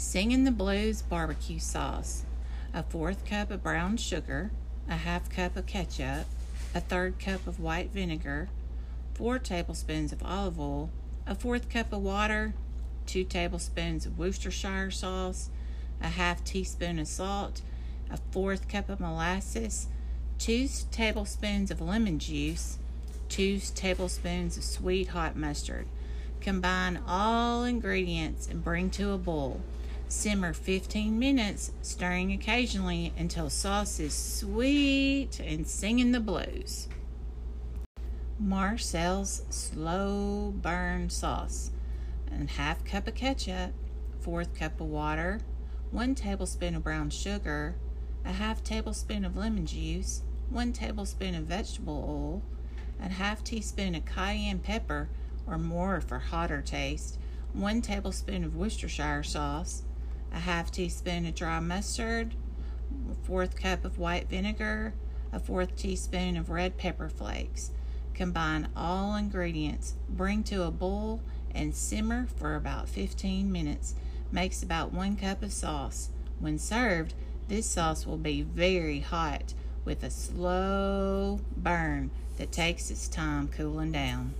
Singing the Blues barbecue sauce, a fourth cup of brown sugar, a half cup of ketchup, a third cup of white vinegar, four tablespoons of olive oil, a fourth cup of water, two tablespoons of Worcestershire sauce, a half teaspoon of salt, a fourth cup of molasses, two tablespoons of lemon juice, two tablespoons of sweet hot mustard. Combine all ingredients and bring to a boil. Simmer 15 minutes, stirring occasionally until sauce is sweet and singing the blues. Marcel's slow burn sauce and half cup of ketchup, fourth cup of water, one tablespoon of brown sugar, a half tablespoon of lemon juice, one tablespoon of vegetable oil, a half teaspoon of cayenne pepper or more for hotter taste, one tablespoon of Worcestershire sauce, a half teaspoon of dry mustard, a fourth cup of white vinegar, a fourth teaspoon of red pepper flakes. Combine all ingredients, bring to a boil, and simmer for about 15 minutes. Makes about one cup of sauce. When served, this sauce will be very hot with a slow burn that takes its time cooling down.